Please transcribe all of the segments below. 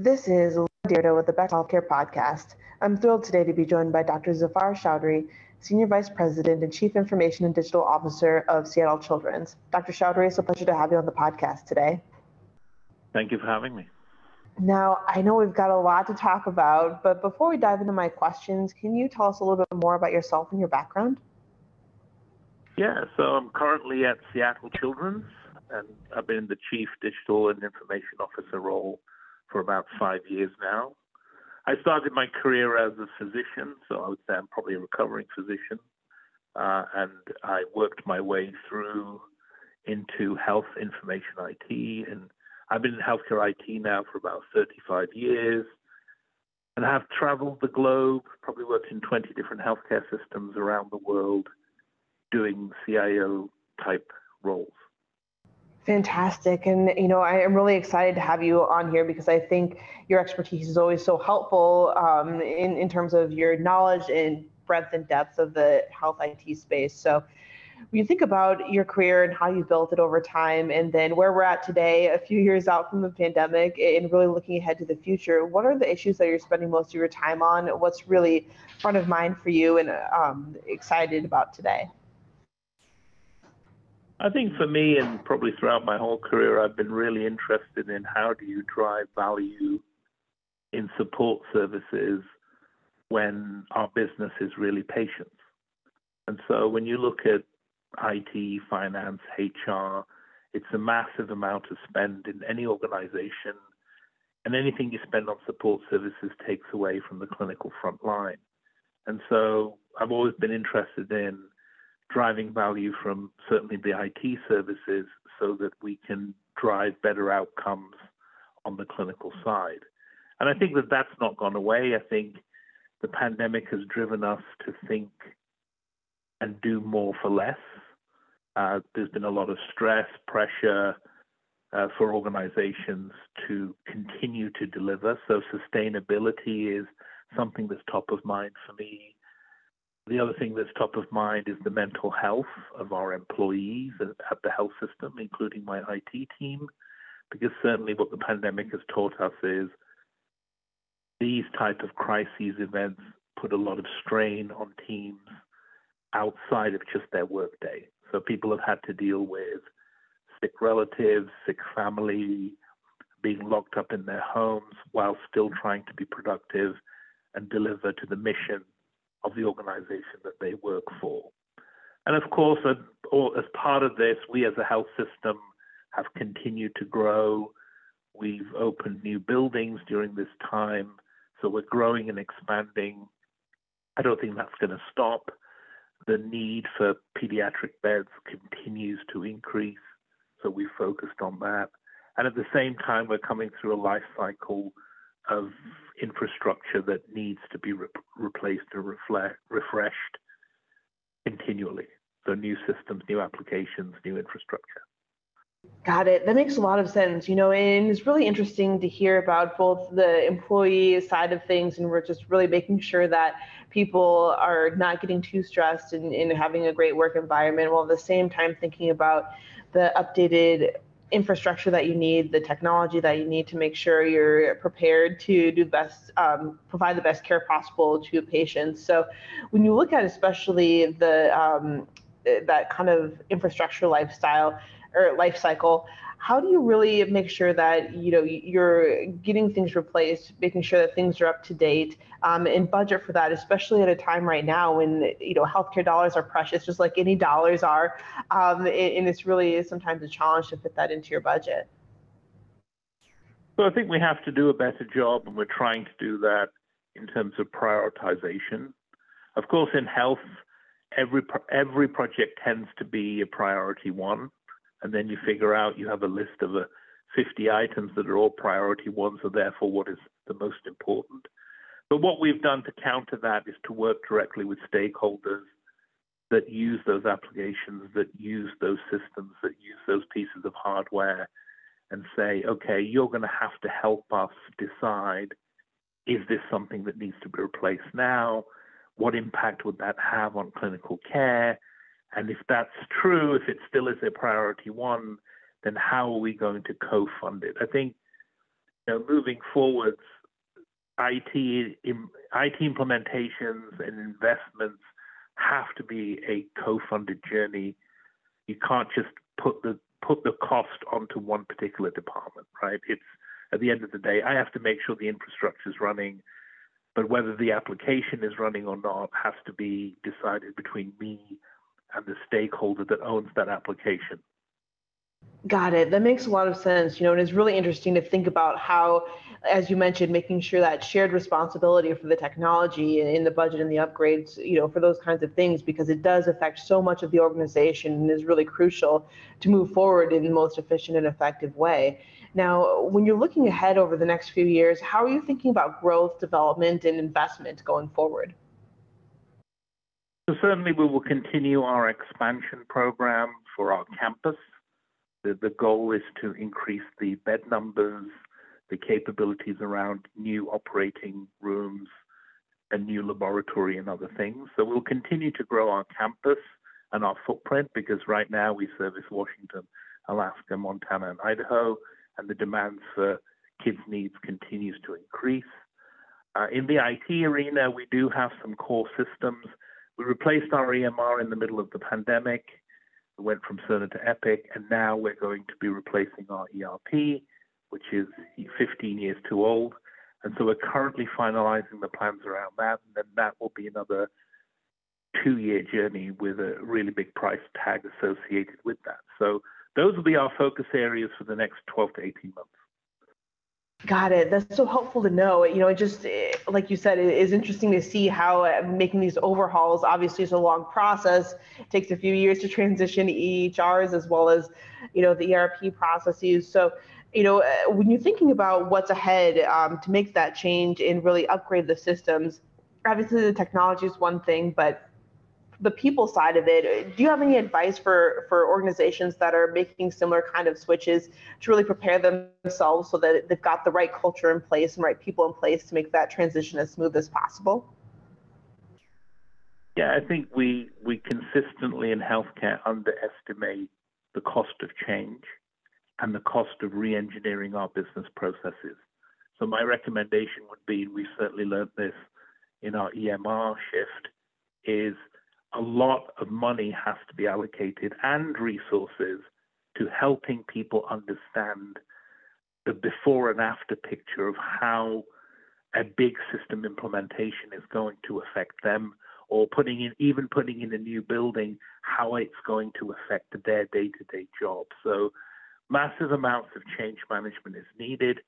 This is Deirdre with the Beck Healthcare Podcast. I'm thrilled today to be joined by Dr. Zafar Chaudry, Senior Vice President and Chief Information and Digital Officer of Seattle Children's. Dr. Chaudry, it's a pleasure to have you on the podcast today. Thank you for having me. Now, I know we've got a lot to talk about, but before we dive into my questions, can you tell us a little bit more about yourself and your background? Yeah, so I'm currently at Seattle Children's, and I've been in the Chief Digital and Information Officer role for about five years now. I started my career as a physician, so I would say I'm probably a recovering physician. Uh, and I worked my way through into health information IT. And I've been in healthcare IT now for about 35 years and have traveled the globe, probably worked in 20 different healthcare systems around the world doing CIO type roles. Fantastic. And, you know, I am really excited to have you on here because I think your expertise is always so helpful um, in, in terms of your knowledge and breadth and depth of the health IT space. So, when you think about your career and how you built it over time, and then where we're at today, a few years out from the pandemic, and really looking ahead to the future, what are the issues that you're spending most of your time on? What's really front of mind for you and um, excited about today? I think for me, and probably throughout my whole career, I've been really interested in how do you drive value in support services when our business is really patients. And so when you look at IT, finance, HR, it's a massive amount of spend in any organization. And anything you spend on support services takes away from the clinical front line. And so I've always been interested in driving value from certainly the IT services so that we can drive better outcomes on the clinical side. And I think that that's not gone away. I think the pandemic has driven us to think and do more for less. Uh, there's been a lot of stress, pressure uh, for organizations to continue to deliver. So sustainability is something that's top of mind for me. The other thing that's top of mind is the mental health of our employees at the health system, including my IT team, because certainly what the pandemic has taught us is these type of crises events put a lot of strain on teams outside of just their workday. So people have had to deal with sick relatives, sick family, being locked up in their homes while still trying to be productive and deliver to the mission of the organization that they work for. And of course, as part of this, we as a health system have continued to grow. We've opened new buildings during this time, so we're growing and expanding. I don't think that's going to stop. The need for pediatric beds continues to increase, so we focused on that. And at the same time, we're coming through a life cycle of infrastructure that needs to be re- replaced or refreshed continually. So new systems, new applications, new infrastructure. Got it. That makes a lot of sense. You know, and it's really interesting to hear about both the employee side of things, and we're just really making sure that people are not getting too stressed and, and having a great work environment, while at the same time thinking about the updated infrastructure that you need, the technology that you need to make sure you're prepared to do best, um, provide the best care possible to patients. So when you look at especially the um, that kind of infrastructure lifestyle or life cycle, how do you really make sure that you know you're getting things replaced making sure that things are up to date um, and budget for that especially at a time right now when you know healthcare dollars are precious just like any dollars are um, and it's really sometimes a challenge to fit that into your budget? So i think we have to do a better job and we're trying to do that in terms of prioritization. Of course in health every every project tends to be a priority one and then you figure out you have a list of uh, 50 items that are all priority ones, so therefore what is the most important. But what we've done to counter that is to work directly with stakeholders that use those applications, that use those systems, that use those pieces of hardware, and say, okay, you're going to have to help us decide is this something that needs to be replaced now? What impact would that have on clinical care? And if that's true, if it still is a priority one, then how are we going to co fund it? I think you know, moving forwards, IT IT implementations and investments have to be a co-funded journey. You can't just put the put the cost onto one particular department, right? It's at the end of the day, I have to make sure the infrastructure is running, but whether the application is running or not has to be decided between me and the stakeholder that owns that application. Got it. That makes a lot of sense. You know, and it's really interesting to think about how, as you mentioned, making sure that shared responsibility for the technology in the budget and the upgrades, you know, for those kinds of things, because it does affect so much of the organization and is really crucial to move forward in the most efficient and effective way. Now, when you're looking ahead over the next few years, how are you thinking about growth, development, and investment going forward? So certainly we will continue our expansion program for our campus the, the goal is to increase the bed numbers, the capabilities around new operating rooms, a new laboratory, and other things. So we'll continue to grow our campus and our footprint because right now we service Washington, Alaska, Montana, and Idaho, and the demand for kids' needs continues to increase. Uh, in the IT arena, we do have some core systems. We replaced our EMR in the middle of the pandemic We went from Cerner to Epic, and now we're going to be replacing our ERP, which is 15 years too old. And so we're currently finalizing the plans around that, and then that will be another two-year journey with a really big price tag associated with that. So those will be our focus areas for the next 12 to 18 months. Got it. That's so helpful to know. You know, it just eh, like you said, it is interesting to see how uh, making these overhauls obviously is a long process. It takes a few years to transition EHRs as well as, you know, the ERP processes. So, you know, uh, when you're thinking about what's ahead um, to make that change and really upgrade the systems, obviously the technology is one thing, but the people side of it, do you have any advice for for organizations that are making similar kind of switches to really prepare themselves so that they've got the right culture in place and right people in place to make that transition as smooth as possible? Yeah, I think we we consistently in healthcare underestimate the cost of change and the cost of re-engineering our business processes. So my recommendation would be, we certainly learned this in our EMR shift, is a lot of money has to be allocated and resources to helping people understand the before and after picture of how a big system implementation is going to affect them or putting in even putting in a new building how it's going to affect their day-to-day job. So massive amounts of change management is needed.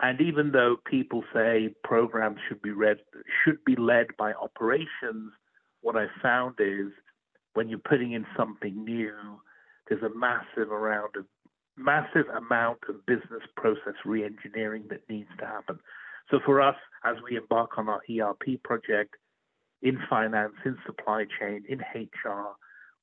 And even though people say programs should be read should be led by operations what I found is when you're putting in something new, there's a massive amount of massive amount of business process reengineering that needs to happen. So for us, as we embark on our ERP project in finance, in supply chain, in HR,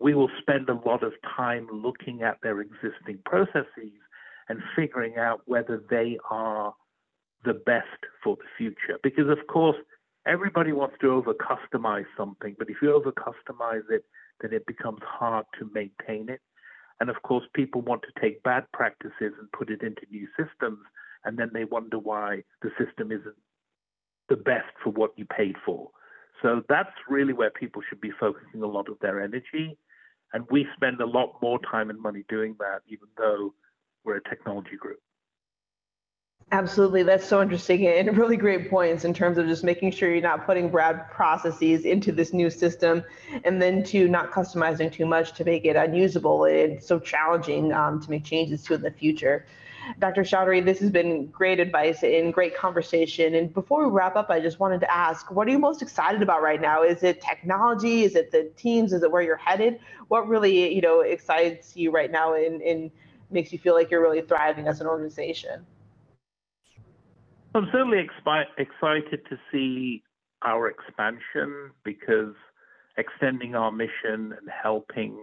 we will spend a lot of time looking at their existing processes and figuring out whether they are the best for the future. Because of course, everybody wants to over customize something, but if you over customize it, then it becomes hard to maintain it. And of course, people want to take bad practices and put it into new systems, and then they wonder why the system isn't the best for what you paid for. So that's really where people should be focusing a lot of their energy. And we spend a lot more time and money doing that, even though we're a technology group. Absolutely. That's so interesting and really great points in terms of just making sure you're not putting bad processes into this new system and then to not customizing too much to make it unusable and so challenging um, to make changes to in the future. Dr. Chaudry, this has been great advice and great conversation. And before we wrap up, I just wanted to ask, what are you most excited about right now? Is it technology? Is it the teams? Is it where you're headed? What really, you know, excites you right now and, and makes you feel like you're really thriving as an organization? I'm certainly expi- excited to see our expansion because extending our mission and helping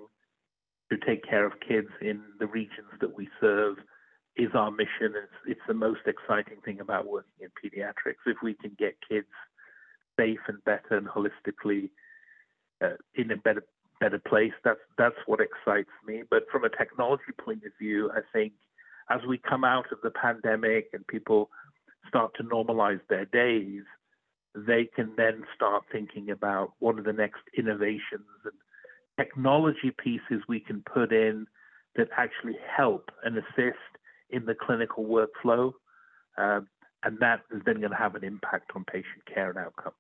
to take care of kids in the regions that we serve is our mission. It's, it's the most exciting thing about working in pediatrics. If we can get kids safe and better and holistically uh, in a better better place, that's that's what excites me. But from a technology point of view, I think as we come out of the pandemic and people start to normalize their days, they can then start thinking about what are the next innovations and technology pieces we can put in that actually help and assist in the clinical workflow. Um, and that is then going to have an impact on patient care and outcomes.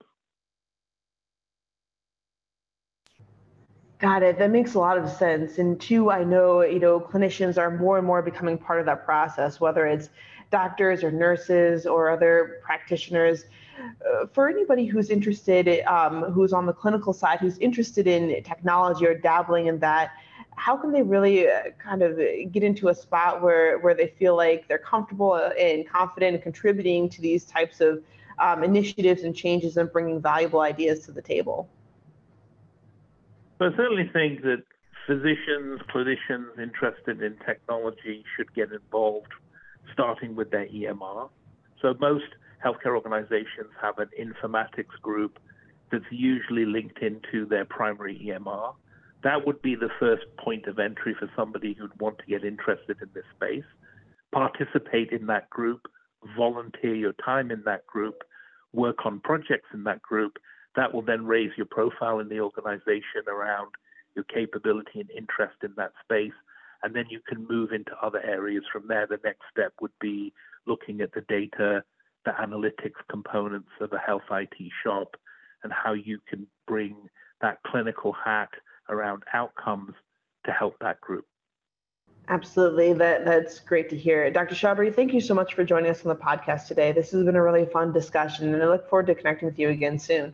Got it. That makes a lot of sense. And two, I know, you know, clinicians are more and more becoming part of that process, whether it's doctors or nurses or other practitioners. Uh, for anybody who's interested, um, who's on the clinical side, who's interested in technology or dabbling in that, how can they really uh, kind of get into a spot where, where they feel like they're comfortable and confident in contributing to these types of um, initiatives and changes and bringing valuable ideas to the table? So I certainly think that physicians, clinicians interested in technology should get involved, starting with their EMR. So most healthcare organizations have an informatics group that's usually linked into their primary EMR. That would be the first point of entry for somebody who'd want to get interested in this space. Participate in that group, volunteer your time in that group, work on projects in that group, that will then raise your profile in the organization around your capability and interest in that space. And then you can move into other areas from there. The next step would be looking at the data, the analytics components of a health IT shop, and how you can bring that clinical hat around outcomes to help that group. Absolutely. That that's great to hear. Dr. Shabri, thank you so much for joining us on the podcast today. This has been a really fun discussion and I look forward to connecting with you again soon.